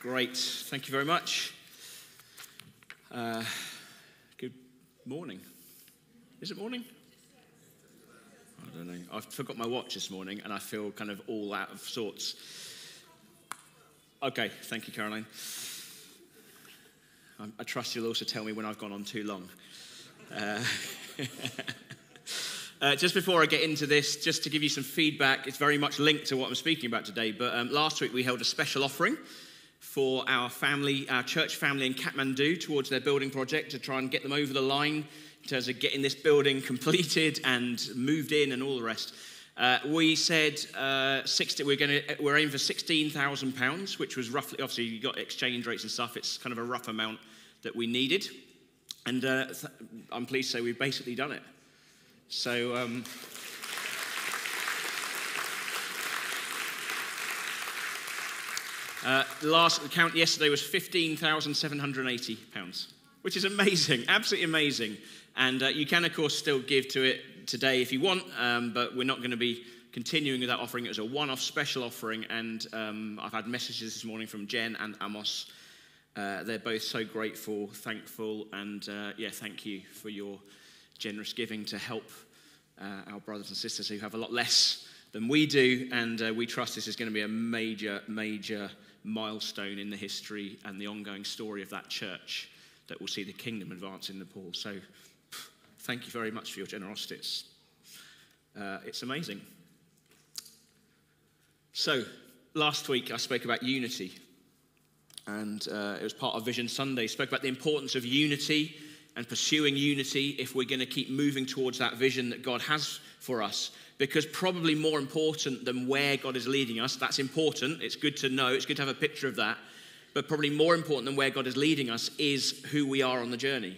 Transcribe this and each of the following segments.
Great. Thank you very much. Uh, good morning. Is it morning? I don't know. I forgot my watch this morning and I feel kind of all out of sorts. Okay, thank you, Caroline. I, I trust you'll also tell me when I've gone on too long. Uh, uh, just before I get into this, just to give you some feedback, it's very much linked to what I'm speaking about today. But um, last week we held a special offering for our family, our church family in Kathmandu towards their building project to try and get them over the line in terms of getting this building completed and moved in and all the rest. Uh, we said uh, 60, we're, going to, we're aiming for £16,000, which was roughly, obviously, you got exchange rates and stuff. It's kind of a rough amount that we needed. And uh, th- I'm pleased to say we've basically done it. So, um, uh, the last count yesterday was £15,780, which is amazing, absolutely amazing. And uh, you can, of course, still give to it today if you want, um, but we're not going to be continuing with that offering. It was a one off special offering, and um, I've had messages this morning from Jen and Amos. Uh, they're both so grateful, thankful, and uh, yeah, thank you for your generous giving to help uh, our brothers and sisters who have a lot less than we do. And uh, we trust this is going to be a major, major milestone in the history and the ongoing story of that church that will see the kingdom advance in Nepal. So thank you very much for your generosity. It's, uh, it's amazing. So, last week I spoke about unity, and uh, it was part of Vision Sunday. Spoke about the importance of unity and pursuing unity if we're going to keep moving towards that vision that God has for us because probably more important than where God is leading us, that's important. It's good to know, it's good to have a picture of that. But probably more important than where God is leading us is who we are on the journey.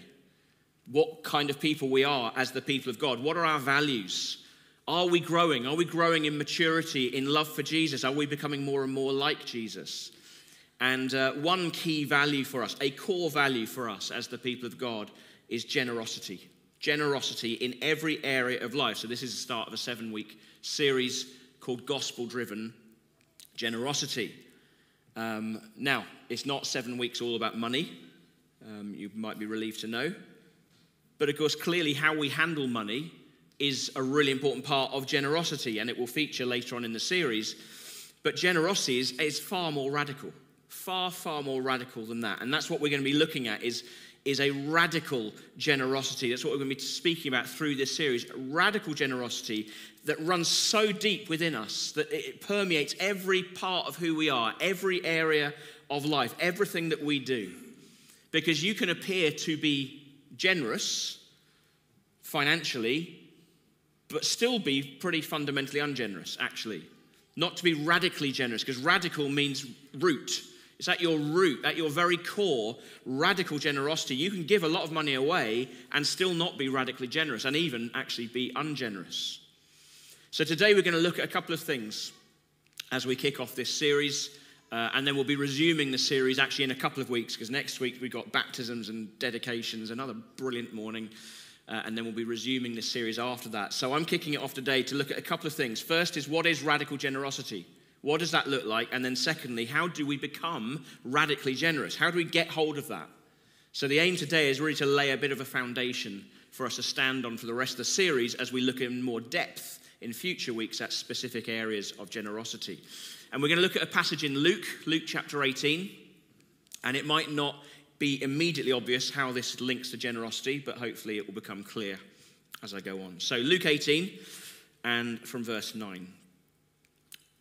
What kind of people we are as the people of God. What are our values? Are we growing? Are we growing in maturity, in love for Jesus? Are we becoming more and more like Jesus? And uh, one key value for us, a core value for us as the people of God, is generosity generosity in every area of life. So, this is the start of a seven week series called Gospel Driven Generosity. Um, now, it's not seven weeks all about money, um, you might be relieved to know. But of course, clearly, how we handle money is a really important part of generosity, and it will feature later on in the series. But generosity is, is far more radical, far, far more radical than that. And that's what we're going to be looking at is is a radical generosity. That's what we're going to be speaking about through this series. Radical generosity that runs so deep within us that it permeates every part of who we are, every area of life, everything that we do. Because you can appear to be generous financially, but still be pretty fundamentally ungenerous, actually. Not to be radically generous, because radical means root. It's at your root, at your very core, radical generosity. You can give a lot of money away and still not be radically generous and even actually be ungenerous. So today we're going to look at a couple of things as we kick off this series. Uh, and then we'll be resuming the series actually in a couple of weeks because next week we've got baptisms and dedications, another brilliant morning. Uh, and then we'll be resuming this series after that. So I'm kicking it off today to look at a couple of things. First is what is radical generosity? What does that look like? And then, secondly, how do we become radically generous? How do we get hold of that? So, the aim today is really to lay a bit of a foundation for us to stand on for the rest of the series as we look in more depth in future weeks at specific areas of generosity. And we're going to look at a passage in Luke, Luke chapter 18. And it might not be immediately obvious how this links to generosity, but hopefully it will become clear as I go on. So, Luke 18, and from verse 9.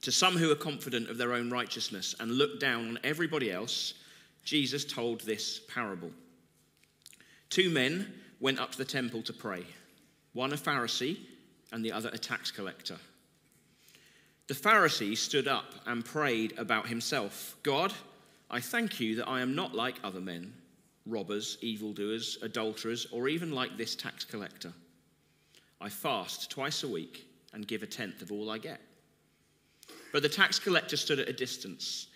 To some who are confident of their own righteousness and look down on everybody else, Jesus told this parable. Two men went up to the temple to pray, one a Pharisee and the other a tax collector. The Pharisee stood up and prayed about himself God, I thank you that I am not like other men, robbers, evildoers, adulterers, or even like this tax collector. I fast twice a week and give a tenth of all I get. But the tax collector stood at a distance.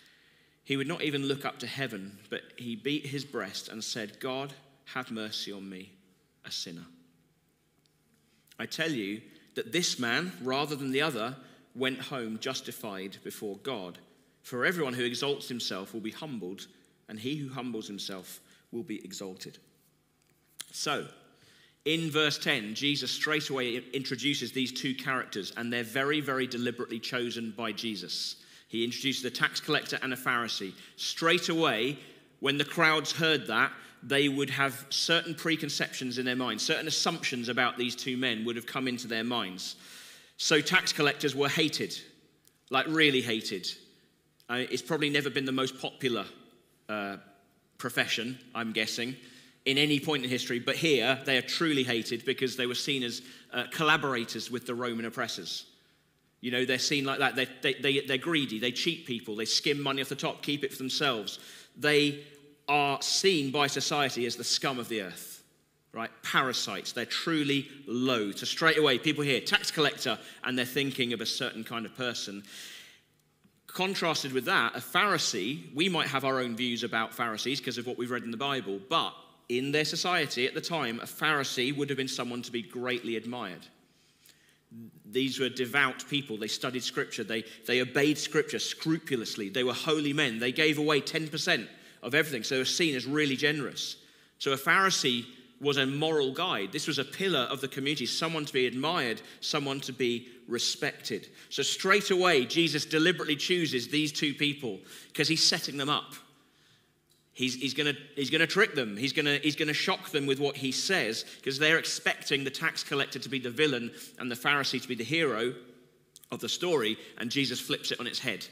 He would not even look up to heaven, but he beat his breast and said, God, have mercy on me, a sinner. I tell you that this man, rather than the other, went home justified before God. For everyone who exalts himself will be humbled, and he who humbles himself will be exalted. So, in verse 10, Jesus straight away introduces these two characters, and they're very, very deliberately chosen by Jesus. He introduces a tax collector and a Pharisee. Straight away, when the crowds heard that, they would have certain preconceptions in their minds, certain assumptions about these two men would have come into their minds. So, tax collectors were hated, like really hated. Uh, it's probably never been the most popular uh, profession, I'm guessing, in any point in history, but here they are truly hated because they were seen as uh, collaborators with the Roman oppressors. You know, they're seen like that. They're, they, they, they're greedy, they cheat people, they skim money off the top, keep it for themselves. They are seen by society as the scum of the earth, right? Parasites. They're truly low. So straight away, people hear tax collector and they're thinking of a certain kind of person. Contrasted with that, a Pharisee, we might have our own views about Pharisees because of what we've read in the Bible, but in their society at the time, a Pharisee would have been someone to be greatly admired. These were devout people. They studied scripture. They, they obeyed scripture scrupulously. They were holy men. They gave away 10% of everything. So they were seen as really generous. So a Pharisee was a moral guide. This was a pillar of the community, someone to be admired, someone to be respected. So straight away, Jesus deliberately chooses these two people because he's setting them up. He's, he's going he's gonna trick them. He's going he's gonna shock them with what he says because they're expecting the tax collector to be the villain and the Pharisee to be the hero of the story, and Jesus flips it on its head.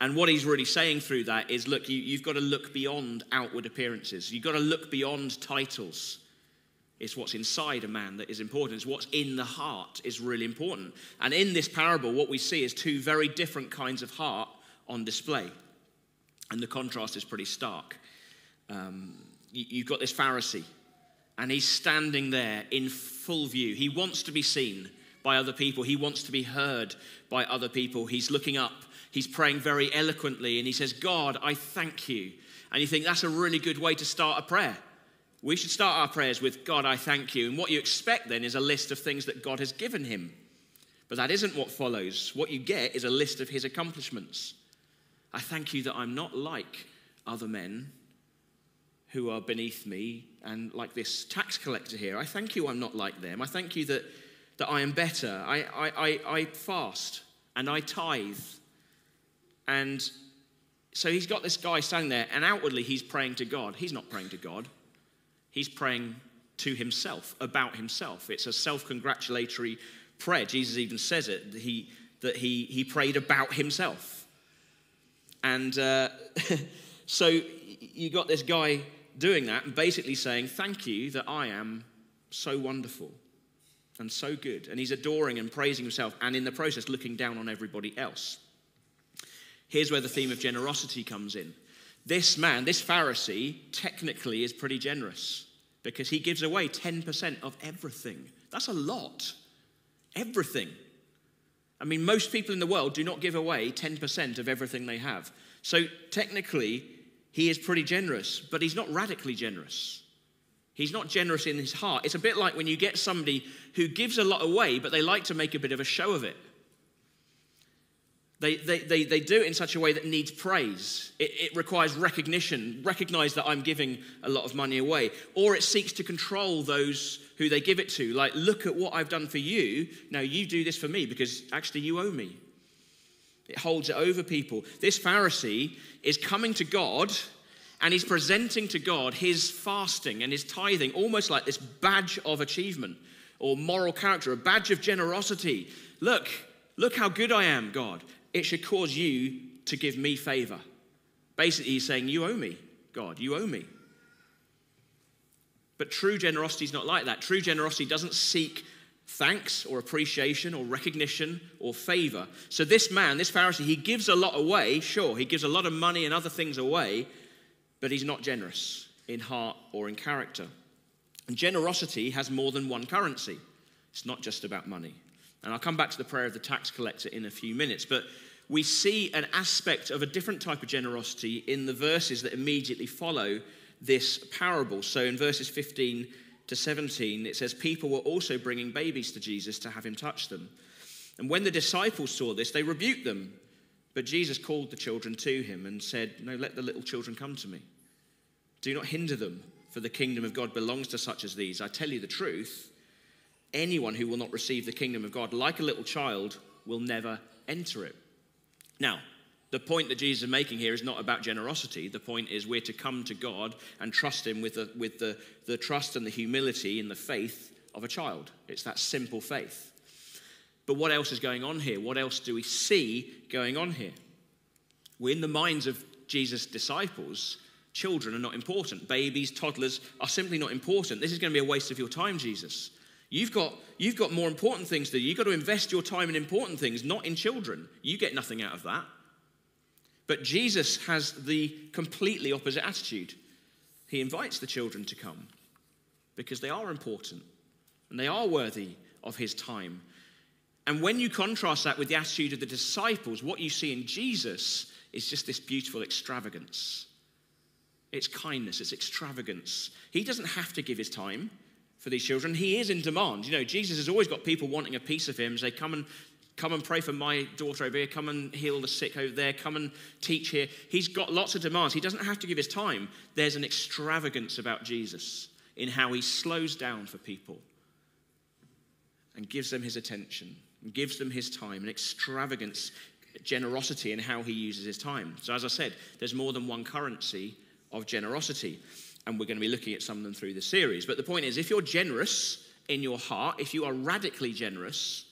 And what he's really saying through that is look, you, have got to look beyond outward appearances. You've got to look beyond titles. It's what's inside a man that is important. It's what's in the heart is really important. And in this parable, what we see is two very different kinds of heart on display. And the contrast is pretty stark. Um, you, have got this Pharisee, and he's standing there in full view. He wants to be seen by other people, he wants to be heard by other people. He's looking up he's praying very eloquently and he says, God, I thank you. And you think that's a really good way to start a prayer. We should start our prayers with, God, I thank you. And what you expect then is a list of things that God has given him. But that isn't what follows. What you get is a list of his accomplishments. I thank you that I'm not like other men who are beneath me and like this tax collector here. I thank you I'm not like them. I thank you that, that I am better. I, I, I, I fast and I tithe and so he's got this guy standing there, and outwardly he's praying to God. He's not praying to God, he's praying to himself, about himself. It's a self congratulatory prayer. Jesus even says it that he, that he, he prayed about himself. And uh, so you got this guy doing that and basically saying, Thank you that I am so wonderful and so good. And he's adoring and praising himself, and in the process, looking down on everybody else. Here's where the theme of generosity comes in. This man, this Pharisee, technically is pretty generous because he gives away 10% of everything. That's a lot. Everything. I mean, most people in the world do not give away 10% of everything they have. So technically, he is pretty generous, but he's not radically generous. He's not generous in his heart. It's a bit like when you get somebody who gives a lot away, but they like to make a bit of a show of it. They, they, they, they do it in such a way that needs praise. It, it requires recognition, recognize that I'm giving a lot of money away. Or it seeks to control those who they give it to. Like, look at what I've done for you. Now you do this for me because actually you owe me. It holds it over people. This Pharisee is coming to God and he's presenting to God his fasting and his tithing almost like this badge of achievement or moral character, a badge of generosity. Look, look how good I am, God it should cause you to give me favor. Basically, he's saying, You owe me, God, you owe me. But true generosity is not like that. True generosity doesn't seek thanks or appreciation or recognition or favor. So, this man, this Pharisee, he gives a lot away, sure, he gives a lot of money and other things away, but he's not generous in heart or in character. And generosity has more than one currency, it's not just about money. And I'll come back to the prayer of the tax collector in a few minutes. But we see an aspect of a different type of generosity in the verses that immediately follow this parable. So in verses 15 to 17, it says, People were also bringing babies to Jesus to have him touch them. And when the disciples saw this, they rebuked them. But Jesus called the children to him and said, No, let the little children come to me. Do not hinder them, for the kingdom of God belongs to such as these. I tell you the truth anyone who will not receive the kingdom of God like a little child will never enter it. Now, the point that Jesus is making here is not about generosity. The point is we're to come to God and trust Him with, the, with the, the trust and the humility and the faith of a child. It's that simple faith. But what else is going on here? What else do we see going on here? Well, in the minds of Jesus' disciples, children are not important. Babies, toddlers are simply not important. This is going to be a waste of your time, Jesus. You've got, you've got more important things to do. You've got to invest your time in important things, not in children. You get nothing out of that. But Jesus has the completely opposite attitude. He invites the children to come because they are important and they are worthy of his time. And when you contrast that with the attitude of the disciples, what you see in Jesus is just this beautiful extravagance. It's kindness, it's extravagance. He doesn't have to give his time for these children. He is in demand. You know, Jesus has always got people wanting a piece of him. They come and come and pray for my daughter over here, come and heal the sick over there, come and teach here. He's got lots of demands. He doesn't have to give his time. There's an extravagance about Jesus in how he slows down for people and gives them his attention and gives them his time, an extravagance, generosity in how he uses his time. So, as I said, there's more than one currency of generosity and we're going to be looking at some of them through the series. But the point is, if you're generous in your heart, if you are radically generous,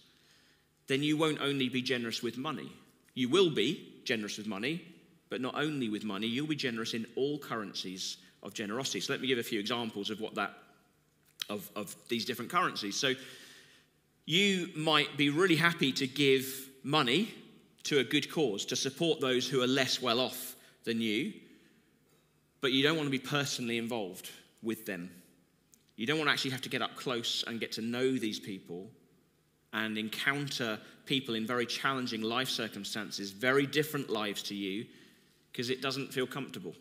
then you won't only be generous with money. You will be generous with money, but not only with money, you'll be generous in all currencies of generosity. So let me give a few examples of what that of, of these different currencies. So you might be really happy to give money to a good cause, to support those who are less well off than you but you don't want to be personally involved with them. You don't want to actually have to get up close and get to know these people and encounter people in very challenging life circumstances, very different lives to you, because it doesn't feel comfortable.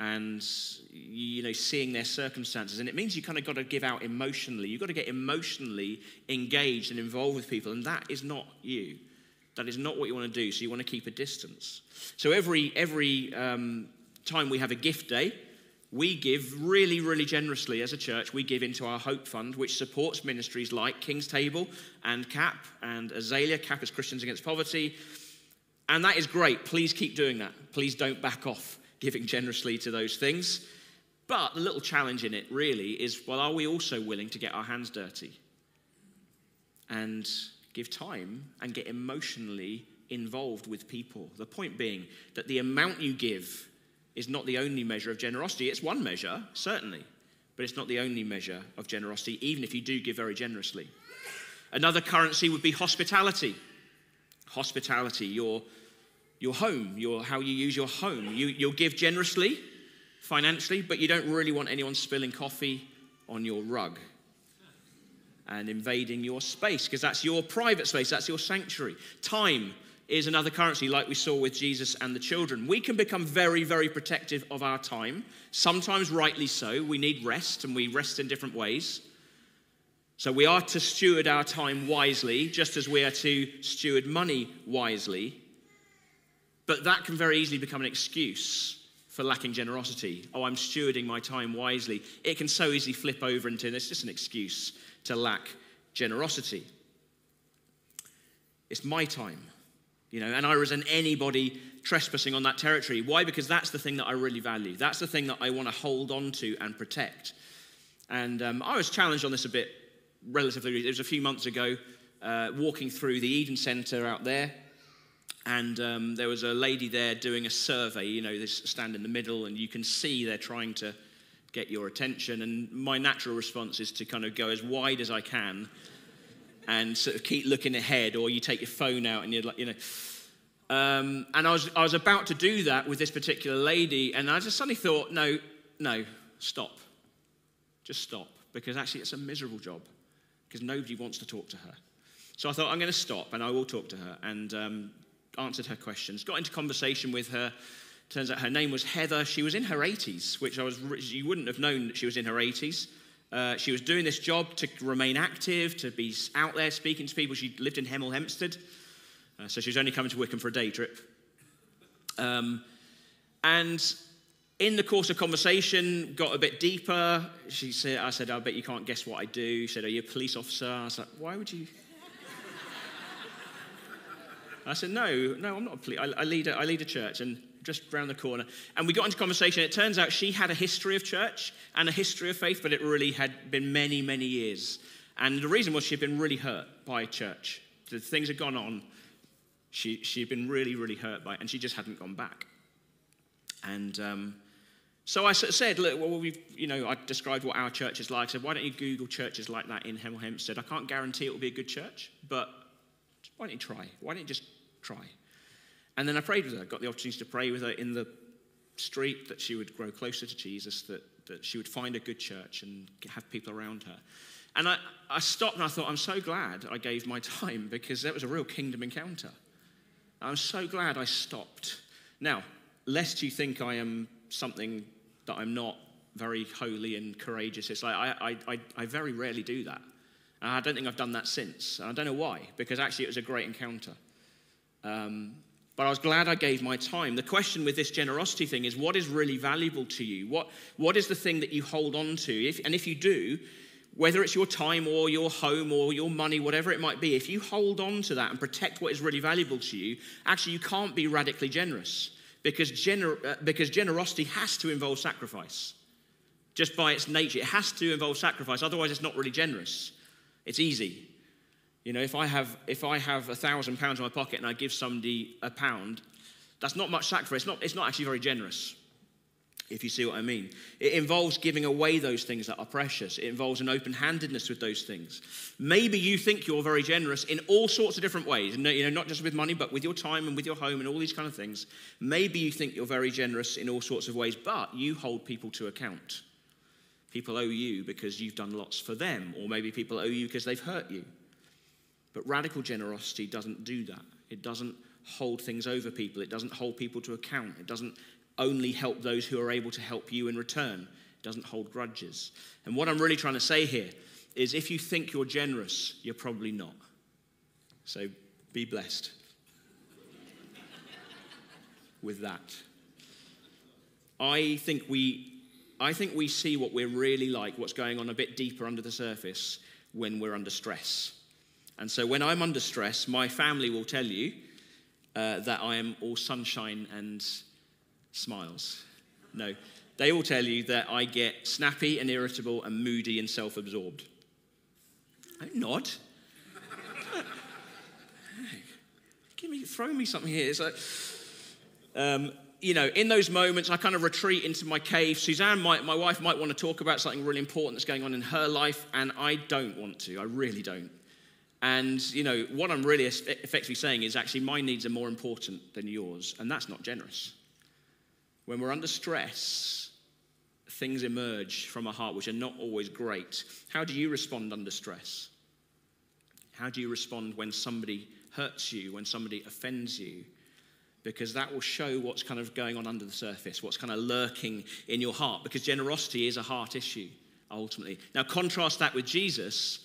And, you know, seeing their circumstances. And it means you kind of got to give out emotionally. You've got to get emotionally engaged and involved with people. And that is not you. That is not what you want to do. So you want to keep a distance. So every, every um, time we have a gift day, we give really, really generously as a church. We give into our Hope Fund, which supports ministries like King's Table and CAP and Azalea. CAP is Christians Against Poverty. And that is great. Please keep doing that. Please don't back off giving generously to those things. But the little challenge in it really is well, are we also willing to get our hands dirty and give time and get emotionally involved with people? The point being that the amount you give is not the only measure of generosity. It's one measure, certainly, but it's not the only measure of generosity, even if you do give very generously. Another currency would be hospitality. Hospitality, your, your home, your, how you use your home. You, you'll give generously, financially, but you don't really want anyone spilling coffee on your rug and invading your space because that's your private space, that's your sanctuary. Time, is another currency, like we saw with Jesus and the children. We can become very, very protective of our time, sometimes rightly so. We need rest, and we rest in different ways. So we are to steward our time wisely, just as we are to steward money wisely. But that can very easily become an excuse for lacking generosity. Oh, I'm stewarding my time wisely. It can so easily flip over into it's just an excuse to lack generosity. It's my time. You know, and I resent anybody trespassing on that territory. Why? Because that's the thing that I really value. That's the thing that I want to hold on to and protect. And um, I was challenged on this a bit relatively. It was a few months ago, uh, walking through the Eden Centre out there, and um, there was a lady there doing a survey. You know, they stand in the middle, and you can see they're trying to get your attention. And my natural response is to kind of go as wide as I can and sort of keep looking ahead, or you take your phone out and you're like, you know. Um, and I was, I was about to do that with this particular lady, and I just suddenly thought, no, no, stop. Just stop. Because actually, it's a miserable job, because nobody wants to talk to her. So I thought, I'm going to stop and I will talk to her, and um, answered her questions, got into conversation with her. Turns out her name was Heather. She was in her 80s, which I was, you wouldn't have known that she was in her 80s. Uh, she was doing this job to remain active, to be out there speaking to people. She lived in Hemel Hempstead, uh, so she was only coming to Wycombe for a day trip. Um, and in the course of conversation, got a bit deeper. She said, I said, I bet you can't guess what I do. She said, Are you a police officer? I was like, Why would you? I said, No, no, I'm not a police. I, I, lead a, I lead a church and just round the corner. And we got into conversation. It turns out she had a history of church and a history of faith, but it really had been many, many years. And the reason was she'd been really hurt by church. The things had gone on. She, she'd been really, really hurt by it, and she just hadn't gone back. And um, so I said, look, well, we've, you know, I described what our church is like. I said, why don't you Google churches like that in Hemel Hempstead? I can't guarantee it will be a good church, but why don't you try? Why don't you just try? And then I prayed with her, got the opportunity to pray with her in the street that she would grow closer to Jesus, that, that she would find a good church and have people around her. And I, I stopped and I thought, I'm so glad I gave my time because that was a real kingdom encounter. I'm so glad I stopped. Now, lest you think I am something that I'm not very holy and courageous. It's like I, I, I, I very rarely do that. And I don't think I've done that since. And I don't know why, because actually it was a great encounter. Um, but I was glad I gave my time. The question with this generosity thing is what is really valuable to you? What, what is the thing that you hold on to? If, and if you do, whether it's your time or your home or your money, whatever it might be, if you hold on to that and protect what is really valuable to you, actually you can't be radically generous because, gener- uh, because generosity has to involve sacrifice. Just by its nature, it has to involve sacrifice. Otherwise, it's not really generous. It's easy. You know, if I have if I have a thousand pounds in my pocket and I give somebody a pound, that's not much sacrifice. It's not, it's not actually very generous if you see what I mean. It involves giving away those things that are precious. It involves an open handedness with those things. Maybe you think you're very generous in all sorts of different ways, you know, not just with money, but with your time and with your home and all these kind of things. Maybe you think you're very generous in all sorts of ways, but you hold people to account. People owe you because you've done lots for them, or maybe people owe you because they've hurt you. But radical generosity doesn't do that. It doesn't hold things over people. It doesn't hold people to account. It doesn't only help those who are able to help you in return. It doesn't hold grudges. And what I'm really trying to say here is if you think you're generous, you're probably not. So be blessed with that. I think we I think we see what we're really like, what's going on a bit deeper under the surface when we're under stress. And so when I'm under stress, my family will tell you uh, that I am all sunshine and smiles. No, they all tell you that I get snappy and irritable and moody and self absorbed. Don't nod. Give me, throw me something here. Like, um, you know, in those moments, I kind of retreat into my cave. Suzanne, might, my wife, might want to talk about something really important that's going on in her life, and I don't want to. I really don't. And, you know, what I'm really effectively saying is actually my needs are more important than yours, and that's not generous. When we're under stress, things emerge from our heart which are not always great. How do you respond under stress? How do you respond when somebody hurts you, when somebody offends you? Because that will show what's kind of going on under the surface, what's kind of lurking in your heart, because generosity is a heart issue, ultimately. Now, contrast that with Jesus.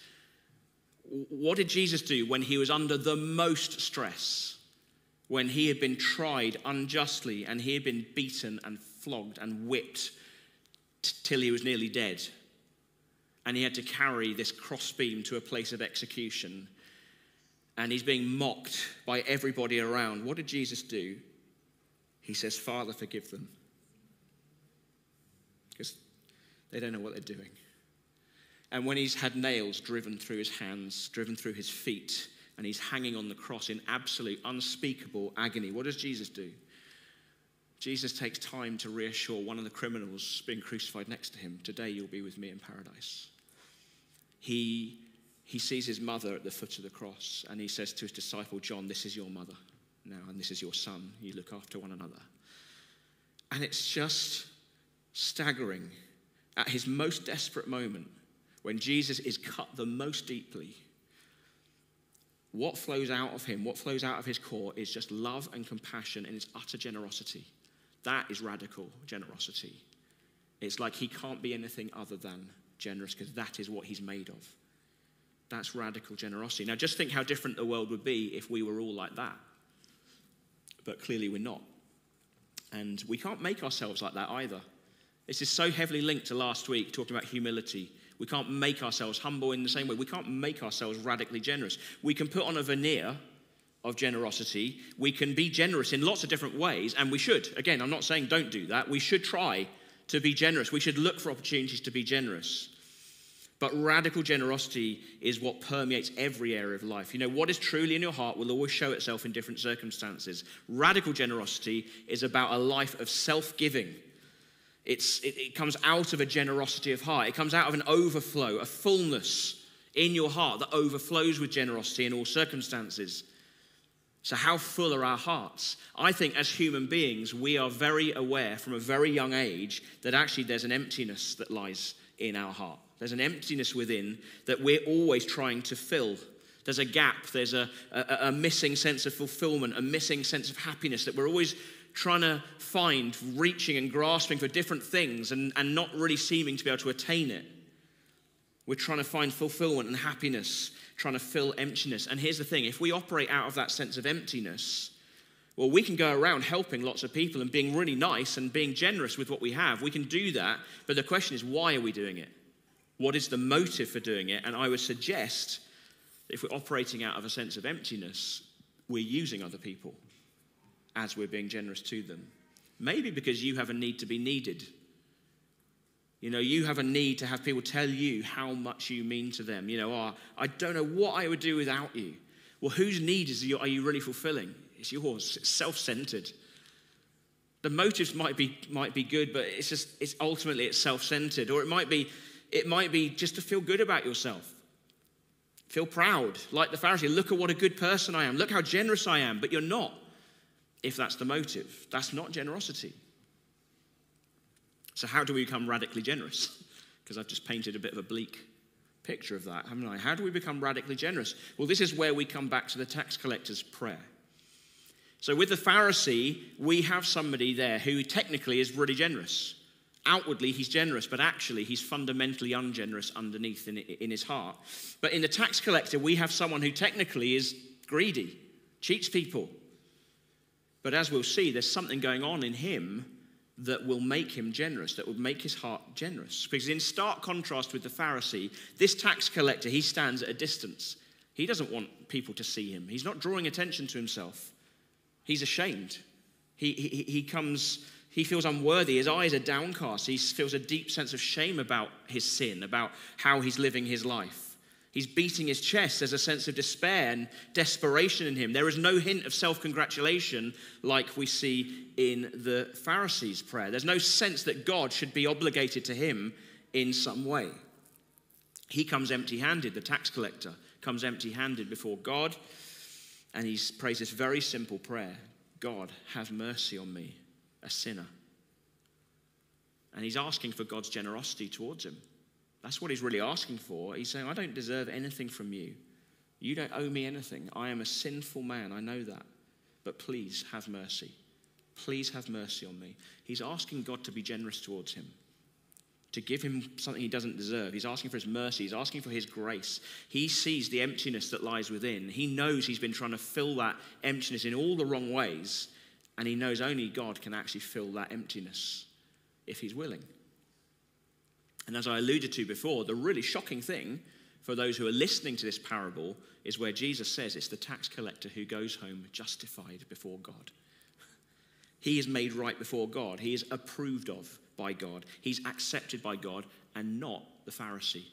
What did Jesus do when he was under the most stress? when he had been tried unjustly and he had been beaten and flogged and whipped t- till he was nearly dead. And he had to carry this crossbeam to a place of execution. And he's being mocked by everybody around. What did Jesus do? He says, Father, forgive them. Because they don't know what they're doing. And when he's had nails driven through his hands, driven through his feet, and he's hanging on the cross in absolute, unspeakable agony. What does Jesus do? Jesus takes time to reassure one of the criminals being crucified next to him today you'll be with me in paradise. He, he sees his mother at the foot of the cross and he says to his disciple John, This is your mother now, and this is your son. You look after one another. And it's just staggering at his most desperate moment when Jesus is cut the most deeply what flows out of him, what flows out of his core, is just love and compassion and it's utter generosity. That is radical generosity. It's like he can't be anything other than generous because that is what he's made of. That's radical generosity. Now, just think how different the world would be if we were all like that. But clearly, we're not. And we can't make ourselves like that either. This is so heavily linked to last week, talking about humility. We can't make ourselves humble in the same way. We can't make ourselves radically generous. We can put on a veneer of generosity. We can be generous in lots of different ways, and we should. Again, I'm not saying don't do that. We should try to be generous. We should look for opportunities to be generous. But radical generosity is what permeates every area of life. You know, what is truly in your heart will always show itself in different circumstances. Radical generosity is about a life of self giving. It's, it, it comes out of a generosity of heart, it comes out of an overflow, a fullness in your heart that overflows with generosity in all circumstances. So, how full are our hearts? I think as human beings, we are very aware from a very young age that actually there's an emptiness that lies in our heart. There's an emptiness within that we're always trying to fill. There's a gap, there's a, a, a, missing sense of fulfillment, a missing sense of happiness that we're always trying to find, reaching and grasping for different things and, and not really seeming to be able to attain it. We're trying to find fulfillment and happiness, trying to fill emptiness. And here's the thing if we operate out of that sense of emptiness, well, we can go around helping lots of people and being really nice and being generous with what we have. We can do that, but the question is, why are we doing it? What is the motive for doing it? And I would suggest if we're operating out of a sense of emptiness, we're using other people as we're being generous to them. Maybe because you have a need to be needed. You know, you have a need to have people tell you how much you mean to them. You know, oh, I don't know what I would do without you. Well, whose need is you, are you really fulfilling? It's yours. It's self-centered. The motives might be might be good, but it's just it's ultimately it's self-centered. Or it might be it might be just to feel good about yourself. Feel proud, like the Pharisee. Look at what a good person I am. Look how generous I am. But you're not, if that's the motive. That's not generosity. So, how do we become radically generous? Because I've just painted a bit of a bleak picture of that, haven't I? How do we become radically generous? Well, this is where we come back to the tax collector's prayer. So, with the Pharisee, we have somebody there who technically is really generous. Outwardly, he's generous, but actually, he's fundamentally ungenerous underneath in, in his heart. But in the tax collector, we have someone who technically is greedy, cheats people. But as we'll see, there's something going on in him that will make him generous, that will make his heart generous. Because, in stark contrast with the Pharisee, this tax collector, he stands at a distance. He doesn't want people to see him, he's not drawing attention to himself. He's ashamed. He, he, he comes he feels unworthy. His eyes are downcast. He feels a deep sense of shame about his sin, about how he's living his life. He's beating his chest. There's a sense of despair and desperation in him. There is no hint of self congratulation like we see in the Pharisees' prayer. There's no sense that God should be obligated to him in some way. He comes empty handed, the tax collector comes empty handed before God, and he prays this very simple prayer God, have mercy on me, a sinner. And he's asking for God's generosity towards him. That's what he's really asking for. He's saying, I don't deserve anything from you. You don't owe me anything. I am a sinful man. I know that. But please have mercy. Please have mercy on me. He's asking God to be generous towards him, to give him something he doesn't deserve. He's asking for his mercy. He's asking for his grace. He sees the emptiness that lies within. He knows he's been trying to fill that emptiness in all the wrong ways. And he knows only God can actually fill that emptiness if he's willing. And as I alluded to before, the really shocking thing for those who are listening to this parable is where Jesus says it's the tax collector who goes home justified before God. He is made right before God. He is approved of by God. He's accepted by God and not the Pharisee.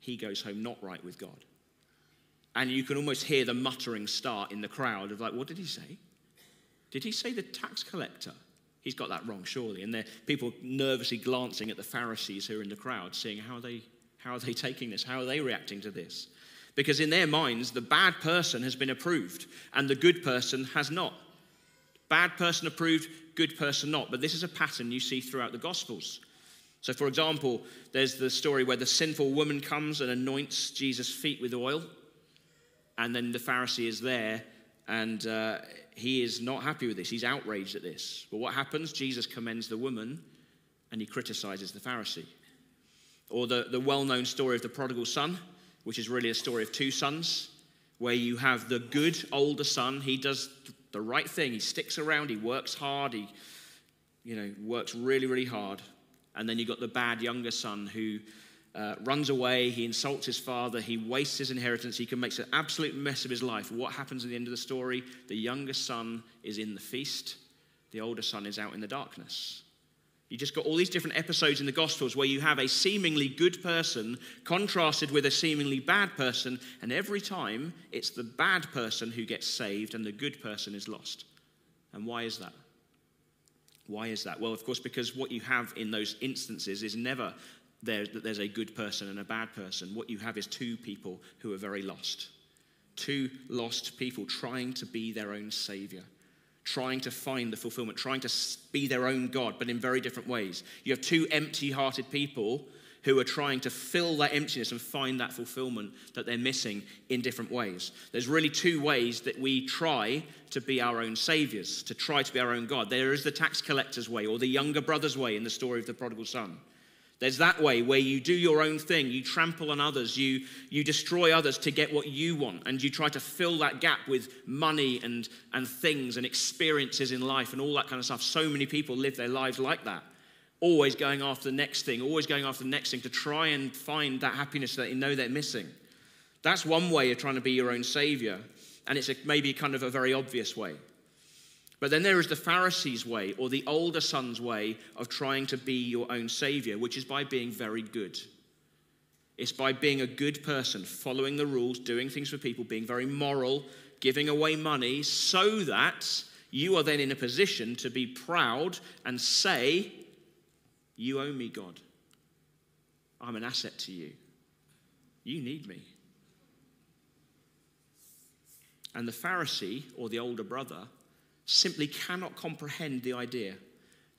He goes home not right with God. And you can almost hear the muttering start in the crowd of like, what did he say? Did he say the tax collector? He's got that wrong, surely. And there people nervously glancing at the Pharisees who are in the crowd, seeing how, are they, how are they taking this? How are they reacting to this? Because in their minds, the bad person has been approved and the good person has not. Bad person approved, good person not. But this is a pattern you see throughout the Gospels. So, for example, there's the story where the sinful woman comes and anoints Jesus' feet with oil, and then the Pharisee is there and uh, he is not happy with this. He's outraged at this. But what happens? Jesus commends the woman and he criticizes the Pharisee. Or the, the well known story of the prodigal son, which is really a story of two sons, where you have the good older son, he does the right thing. He sticks around, he works hard, he you know, works really, really hard. And then you've got the bad younger son who uh, runs away, he insults his father, he wastes his inheritance, he can make an absolute mess of his life. What happens at the end of the story? The younger son is in the feast, the older son is out in the darkness. You just got all these different episodes in the Gospels where you have a seemingly good person contrasted with a seemingly bad person, and every time it's the bad person who gets saved and the good person is lost. And why is that? Why is that? Well, of course, because what you have in those instances is never there that there's a good person and a bad person. What you have is two people who are very lost. Two lost people trying to be their own savior, trying to find the fulfillment, trying to be their own God, but in very different ways. You have two empty hearted people who are trying to fill that emptiness and find that fulfillment that they're missing in different ways. There's really two ways that we try to be our own saviors, to try to be our own God. There is the tax collector's way or the younger brother's way in the story of the prodigal son. There's that way where you do your own thing, you trample on others, you, you destroy others to get what you want, and you try to fill that gap with money and, and things and experiences in life and all that kind of stuff. So many people live their lives like that always going after the next thing, always going after the next thing to try and find that happiness that they know they're missing. That's one way of trying to be your own savior, and it's a, maybe kind of a very obvious way. But then there is the Pharisees' way, or the older son's way, of trying to be your own savior, which is by being very good. It's by being a good person, following the rules, doing things for people, being very moral, giving away money, so that you are then in a position to be proud and say, you owe me, God. I'm an asset to you. You need me. And the Pharisee, or the older brother, simply cannot comprehend the idea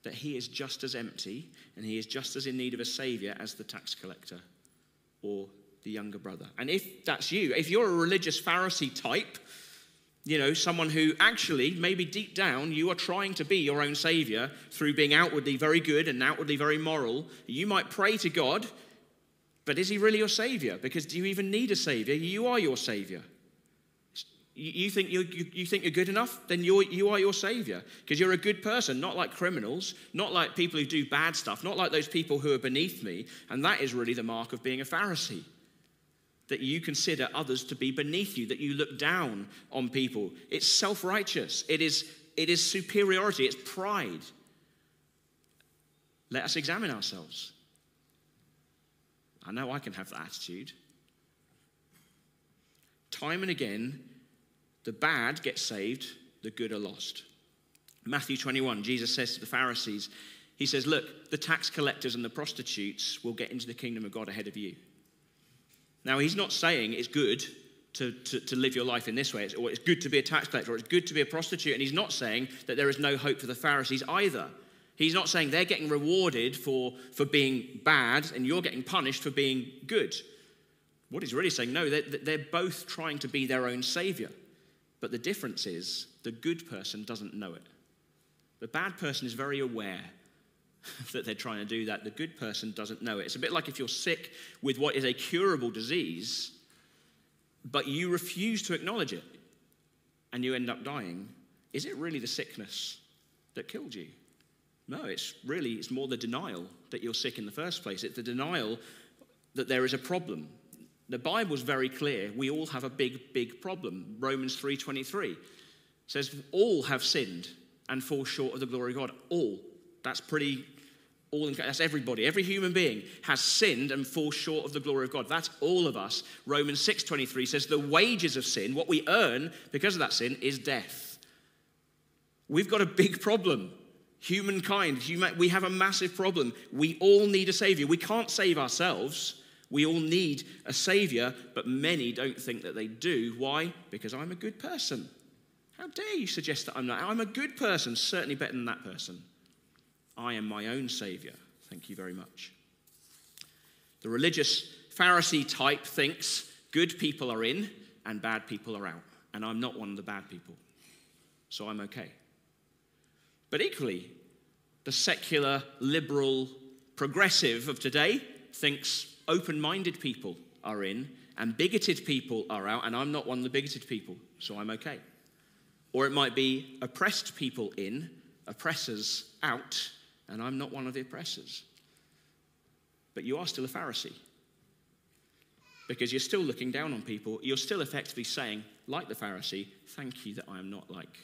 that he is just as empty and he is just as in need of a savior as the tax collector or the younger brother. And if that's you, if you're a religious Pharisee type, you know, someone who actually, maybe deep down, you are trying to be your own savior through being outwardly very good and outwardly very moral. You might pray to God, but is he really your savior? Because do you even need a savior? You are your savior. You think you're, you think you're good enough? Then you're, you are your savior. Because you're a good person, not like criminals, not like people who do bad stuff, not like those people who are beneath me. And that is really the mark of being a Pharisee that you consider others to be beneath you, that you look down on people. It's self righteous, it is, it is superiority, it's pride. Let us examine ourselves. I know I can have that attitude. Time and again, the bad get saved, the good are lost. Matthew 21, Jesus says to the Pharisees, He says, Look, the tax collectors and the prostitutes will get into the kingdom of God ahead of you. Now, he's not saying it's good to, to, to, live your life in this way, or it's good to be a tax collector, or it's good to be a prostitute. And he's not saying that there is no hope for the Pharisees either. He's not saying they're getting rewarded for, for being bad and you're getting punished for being good. What he's really saying, no, they're, they're both trying to be their own savior. But the difference is the good person doesn't know it. The bad person is very aware that they're trying to do that. The good person doesn't know it. It's a bit like if you're sick with what is a curable disease, but you refuse to acknowledge it and you end up dying. Is it really the sickness that killed you? No, it's really it's more the denial that you're sick in the first place. It's the denial that there is a problem. The Bible's very clear. We all have a big, big problem. Romans 3:23 says all have sinned and fall short of the glory of God. All. That's pretty all that's everybody every human being has sinned and falls short of the glory of god that's all of us romans 6.23 says the wages of sin what we earn because of that sin is death we've got a big problem humankind human, we have a massive problem we all need a savior we can't save ourselves we all need a savior but many don't think that they do why because i'm a good person how dare you suggest that i'm not i'm a good person certainly better than that person I am my own Savior. Thank you very much. The religious Pharisee type thinks good people are in and bad people are out, and I'm not one of the bad people, so I'm okay. But equally, the secular, liberal, progressive of today thinks open minded people are in and bigoted people are out, and I'm not one of the bigoted people, so I'm okay. Or it might be oppressed people in, oppressors out, and I'm not one of the oppressors. But you are still a Pharisee. Because you're still looking down on people. You're still effectively saying, like the Pharisee, thank you that I am not like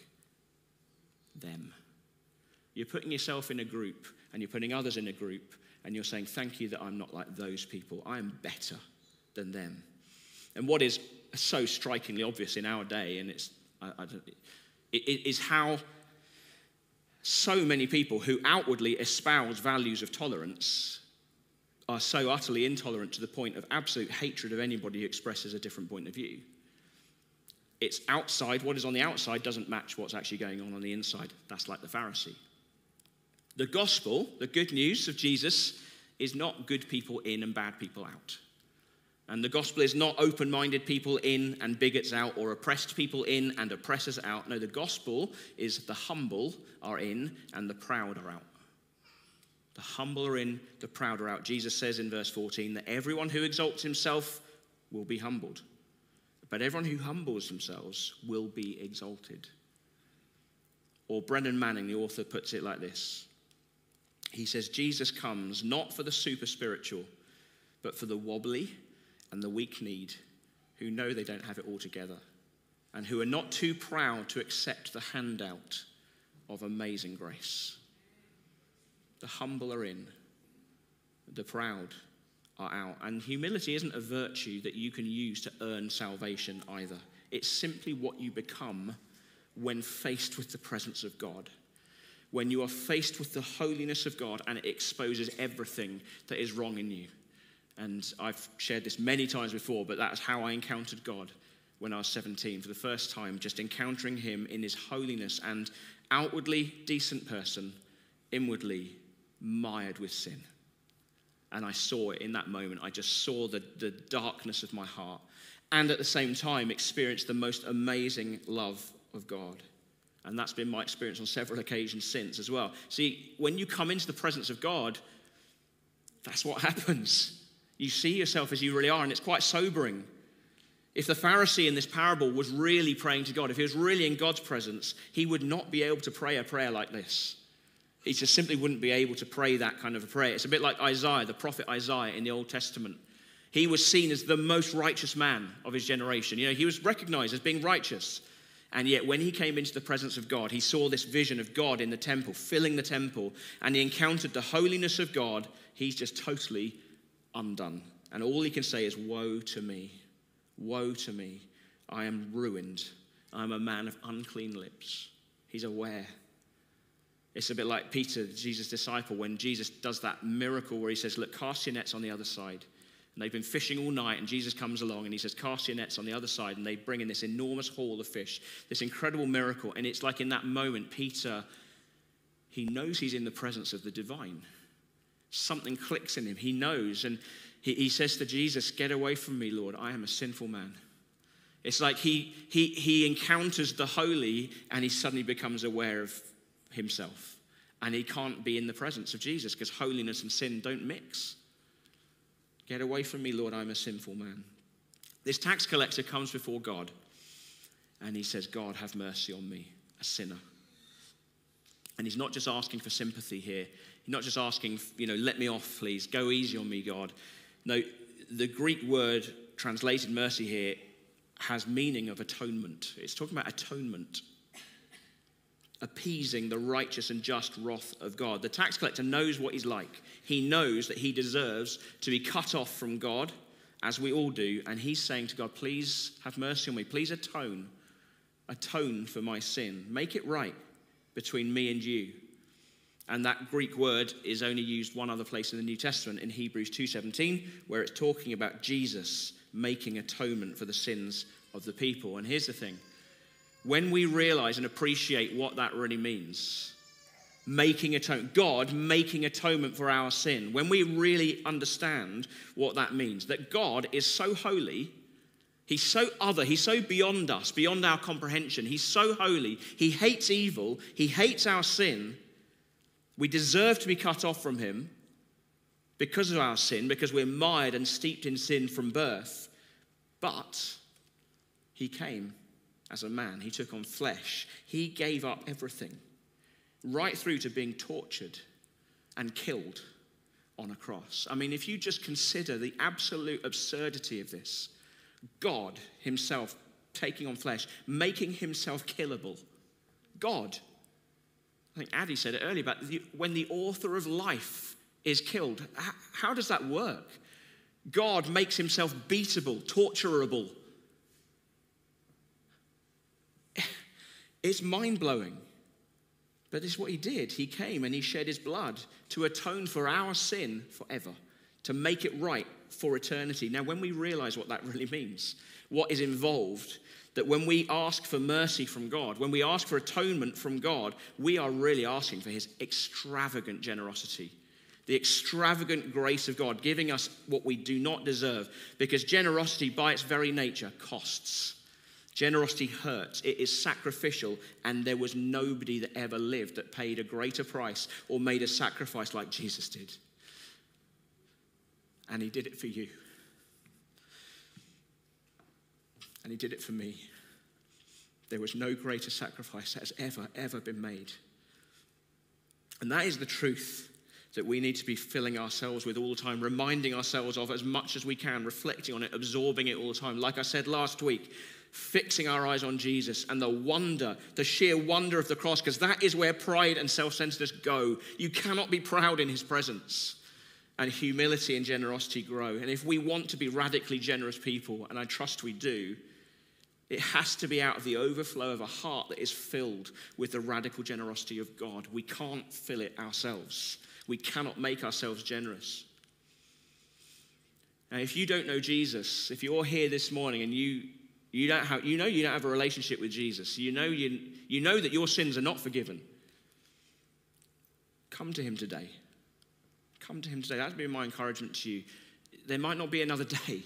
them. You're putting yourself in a group and you're putting others in a group and you're saying, thank you that I'm not like those people. I am better than them. And what is so strikingly obvious in our day, and it's, I, I it, it is how so many people who outwardly espouse values of tolerance are so utterly intolerant to the point of absolute hatred of anybody who expresses a different point of view. It's outside, what is on the outside doesn't match what's actually going on on the inside. That's like the Pharisee. The gospel, the good news of Jesus, is not good people in and bad people out. And the gospel is not open minded people in and bigots out, or oppressed people in and oppressors out. No, the gospel is the humble are in and the proud are out. The humble are in, the proud are out. Jesus says in verse 14 that everyone who exalts himself will be humbled, but everyone who humbles themselves will be exalted. Or Brennan Manning, the author, puts it like this He says, Jesus comes not for the super spiritual, but for the wobbly and the weak kneed who know they don't have it all together and who are not too proud to accept the handout of amazing grace. The humble are in, the proud are out. And humility isn't a virtue that you can use to earn salvation either. It's simply what you become when faced with the presence of God. When you are faced with the holiness of God and it exposes everything that is wrong in you. And I've shared this many times before, but that's how I encountered God when I was 17 for the first time, just encountering Him in His holiness and outwardly decent person, inwardly mired with sin. And I saw it in that moment. I just saw the, the darkness of my heart. And at the same time, experienced the most amazing love of God. And that's been my experience on several occasions since as well. See, when you come into the presence of God, that's what happens. You see yourself as you really are, and it's quite sobering. If the Pharisee in this parable was really praying to God, if he was really in God's presence, he would not be able to pray a prayer like this. He just simply wouldn't be able to pray that kind of a prayer. It's a bit like Isaiah, the prophet Isaiah in the Old Testament. He was seen as the most righteous man of his generation. You know, he was recognized as being righteous. And yet, when he came into the presence of God, he saw this vision of God in the temple, filling the temple, and he encountered the holiness of God. He's just totally undone. And all he can say is, Woe to me, woe to me. I am ruined. I'm a man of unclean lips. He's aware. It's a bit like Peter, Jesus' disciple, when Jesus does that miracle where he says, Look, cast your nets on the other side. And they've been fishing all night, and Jesus comes along and he says, Cast your nets on the other side. And they bring in this enormous haul of fish, this incredible miracle. And it's like in that moment, Peter, he knows he's in the presence of the divine something clicks in him. He knows, and he, he says to Jesus, Get away from me, Lord. I am a sinful man. It's like he, he, he encounters the holy and he suddenly becomes aware of himself. And he can't be in the presence of Jesus because holiness and sin don't mix. Get away from me, Lord, I'm a sinful man. This tax collector comes before God and he says, God, have mercy on me, a sinner. And he's not just asking for sympathy here, he's not just asking, you know, let me off, please, go easy on me, God. No, the Greek word translated mercy here has meaning of atonement. It's talking about atonement, appeasing the righteous and just wrath of God. The tax collector knows what he's like. He knows that he deserves to be cut off from God, as we all do, and he's saying to God, please have mercy on me. Please atone. Atone for my sin. Make it right between me and you. And that Greek word is only used one other place in the New Testament in Hebrews 2:17 where it's talking about Jesus making atonement for the sins of the people. And here's the thing. When we realize and appreciate what that really means, making atonement, God making atonement for our sin, when we really understand what that means, that God is so holy He's so other, he's so beyond us, beyond our comprehension. He's so holy. He hates evil, he hates our sin. We deserve to be cut off from him because of our sin, because we're mired and steeped in sin from birth. But he came as a man. He took on flesh. He gave up everything, right through to being tortured and killed on a cross. I mean, if you just consider the absolute absurdity of this, God Himself taking on flesh, making Himself killable. God. I think Addy said it earlier about when the author of life is killed. How does that work? God makes Himself beatable, torturable. It's mind blowing. But this is what he did. He came and he shed his blood to atone for our sin forever, to make it right for eternity. Now, when we realize what that really means, what is involved, that when we ask for mercy from God, when we ask for atonement from God, we are really asking for his extravagant generosity. The extravagant grace of God, giving us what we do not deserve, because generosity, by its very nature, costs. Generosity hurts, it is sacrificial, and there was nobody that ever lived that paid a greater price or made a sacrifice like Jesus did. And he did it for you. And he did it for me. There was no greater sacrifice that has ever, ever been made. And that is the truth that we need to be filling ourselves with all the time, reminding ourselves of as much as we can, reflecting on it, absorbing it all the time. Like I said last week, fixing our eyes on Jesus and the wonder, the sheer wonder of the cross, because that is where pride and self centeredness go. You cannot be proud in his presence. And humility and generosity grow. And if we want to be radically generous people, and I trust we do, it has to be out of the overflow of a heart that is filled with the radical generosity of God. We can't fill it ourselves, we cannot make ourselves generous. Now, if you don't know Jesus, if you're here this morning and you you, don't have, you know you don't have a relationship with Jesus. You know, you, you know that your sins are not forgiven. Come to him today. Come to him today. That'd be my encouragement to you. There might not be another day.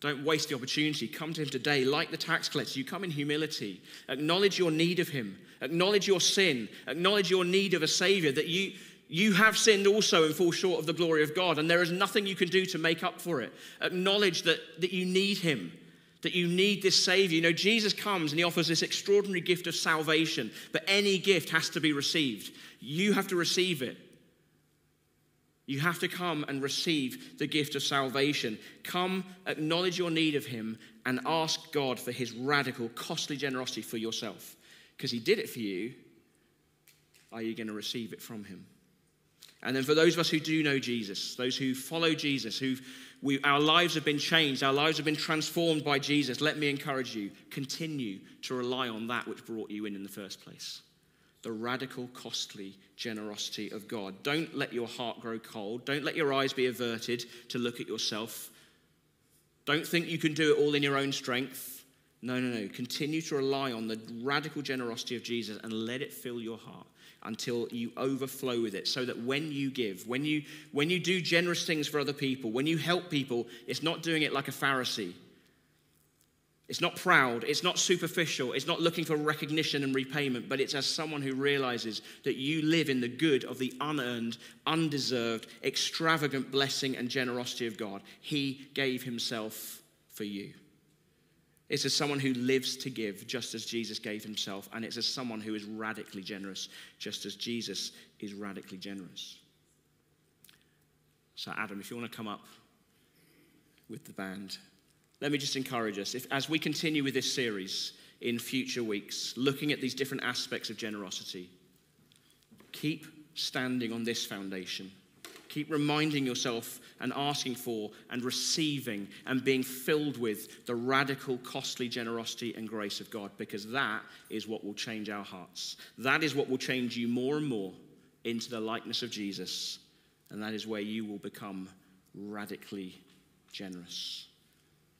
Don't waste the opportunity. Come to him today. Like the tax collector, you come in humility. Acknowledge your need of him. Acknowledge your sin. Acknowledge your need of a savior, that you, you have sinned also and fall short of the glory of God, and there is nothing you can do to make up for it. Acknowledge that, that you need him that you need this Savior. You know, Jesus comes and He offers this extraordinary gift of salvation, but any gift has to be received. You have to receive it. You have to come and receive the gift of salvation. Come, acknowledge your need of Him, and ask God for His radical, costly generosity for yourself. Because He did it for you. Are you going to receive it from Him? And then for those of us who do know Jesus, those who follow Jesus, who our lives have been changed, our lives have been transformed by Jesus, let me encourage you continue to rely on that which brought you in in the first place. The radical, costly generosity of God. Don't let your heart grow cold. Don't let your eyes be averted to look at yourself. Don't think you can do it all in your own strength. No, no, no. Continue to rely on the radical generosity of Jesus and let it fill your heart until you overflow with it so that when you give when you when you do generous things for other people when you help people it's not doing it like a pharisee. It's not proud. It's not superficial. It's not looking for recognition and repayment but it's as someone who realizes that you live in the good of the unearned undeserved extravagant blessing and generosity of god. He gave himself for you it's as someone who lives to give, just as Jesus gave himself. And it's as someone who is radically generous, just as Jesus is radically generous. So, Adam, if you want to come up with the band, let me just encourage us. If, as we continue with this series in future weeks, looking at these different aspects of generosity, keep standing on this foundation Keep reminding yourself and asking for and receiving and being filled with the radical, costly generosity and grace of God because that is what will change our hearts. That is what will change you more and more into the likeness of Jesus. And that is where you will become radically generous.